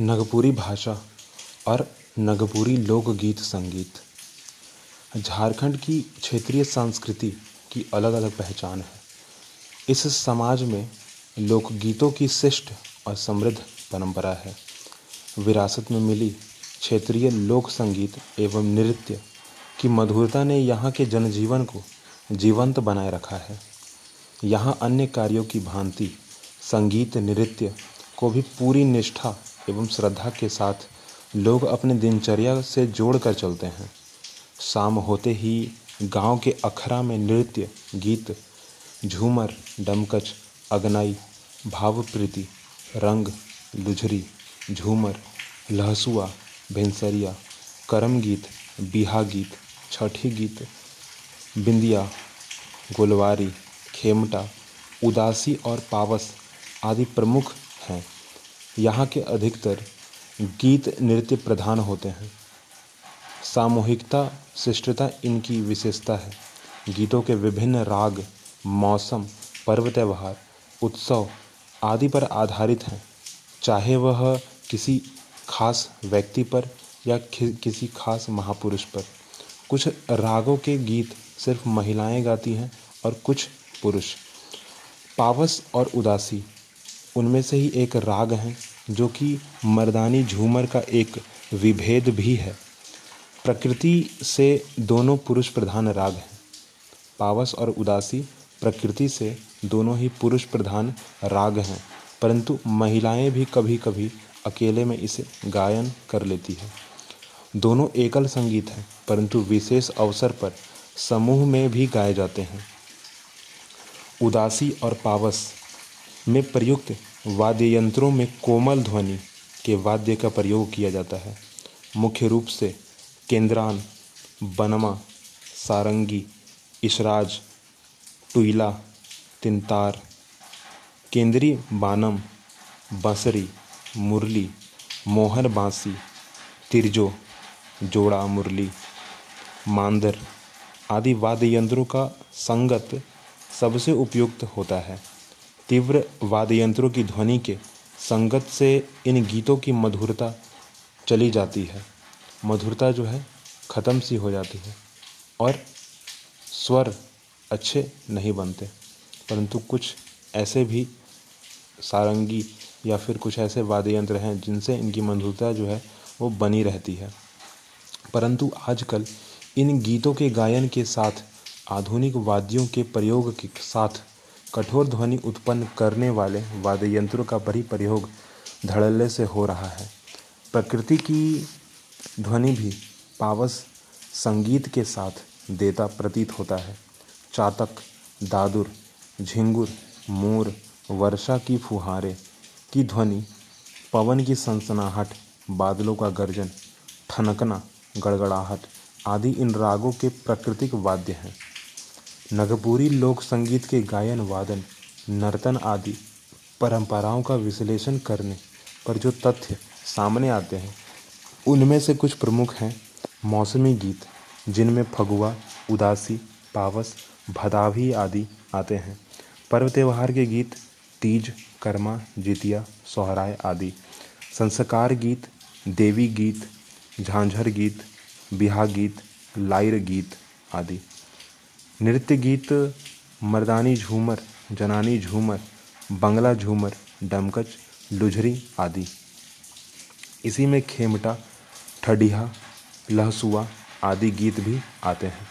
नगपुरी भाषा और नगपुरी लोकगीत संगीत। झारखंड की क्षेत्रीय संस्कृति की अलग अलग पहचान है। इस समाज में लोकगीतों की शिष्ट और समृद्ध परंपरा है। विरासत में मिली क्षेत्रीय लोक संगीत एवं नृत्य की मधुरता ने यहाँ के जनजीवन को जीवंत बनाए रखा है। यहाँ अन्य कार्यों की भांति संगीत नृत्य को भी पूरी निष्ठा एवं श्रद्धा के साथ लोग अपने दिनचर्या से जोड़ कर चलते हैं। शाम होते ही गाँव के अखरा में नृत्य, गीत, झूमर, डमकच, अगनाई, भावप्रीति, रंग, लुझरी, झूमर, लहसुआ, भेंसरिया करम गीत बिहा गीत, छठी गीत, बिंदिया, गोलवारी, खेमटा, उदासी और पावस आदि प्रमुख हैं। यहाँ के अधिकतर गीत नृत्य प्रधान होते हैं। सामूहिकता शिष्टता इनकी विशेषता है। गीतों के विभिन्न राग, मौसम, पर्व त्यौहार, उत्सव आदि पर आधारित हैं। चाहे वह किसी खास व्यक्ति पर या किसी खास महापुरुष पर। कुछ रागों के गीत सिर्फ़ महिलाएँ गाती हैं और कुछ पुरुष। पावस और उदासी उनमें से ही एक राग है, जो कि मर्दानी झूमर का एक विभेद भी है। प्रकृति से दोनों पुरुष प्रधान राग हैं। पावस और उदासी प्रकृति से दोनों ही पुरुष प्रधान राग हैं, परंतु महिलाएँ भी कभी कभी अकेले में इसे गायन कर लेती हैं। दोनों एकल संगीत हैं, परंतु विशेष अवसर पर समूह में भी गाए जाते हैं। उदासी और पावस में प्रयुक्त वाद्य यंत्रों में कोमल ध्वनि के वाद्य का प्रयोग किया जाता है। मुख्य रूप से केंद्रान, बनमा, सारंगी इशराज टुइला तिनतार केंद्रीय बानम, बंसरी, मुरली, मोहर बांसी, तिरजो, जोड़ा मुरली, मांदर आदि वाद्य यंत्रों का संगत सबसे उपयुक्त होता है। तीव्र वाद्य यंत्रों की ध्वनि के संगत से इन गीतों की मधुरता चली जाती है। मधुरता जो है, ख़त्म सी हो जाती है और स्वर अच्छे नहीं बनते। परंतु कुछ ऐसे भी सारंगी या फिर कुछ ऐसे वाद्य यंत्र हैं जिनसे इनकी मधुरता जो है, वो बनी रहती है। परंतु आजकल इन गीतों के गायन के साथ, आधुनिक वाद्यों के प्रयोग के साथ कठोर ध्वनि उत्पन्न करने वाले वाद्य यंत्रों का बड़ी प्रयोग धड़ल्ले से हो रहा है। प्रकृति की ध्वनि भी पावस संगीत के साथ देता प्रतीत होता है। चातक, दादुर, झिंगुर, मोर, वर्षा की फुहारे की ध्वनि, पवन की सनसनाहट, बादलों का गर्जन, ठनकना, गड़गड़ाहट आदि इन रागों के प्राकृतिक वाद्य हैं। नगपुरी लोक संगीत के गायन, वादन, नर्तन आदि परंपराओं का विश्लेषण करने पर जो तथ्य सामने आते हैं, उनमें से कुछ प्रमुख हैं मौसमी गीत, जिनमें फगुआ, उदासी, पावस भदावी आदि आते हैं। पर्व त्यौहार के गीत तीज, कर्मा, जितिया, सोहराय आदि। संस्कार गीत, देवी गीत, झांझर गीत, बिहा गीत, लाइर गीत आदि। नृत्य गीत, मर्दानी झूमर, जनानी झूमर, बंगला झूमर, डमकच, लुझरी आदि। इसी में खेमटा ठडिया लहसुआ आदि गीत भी आते हैं।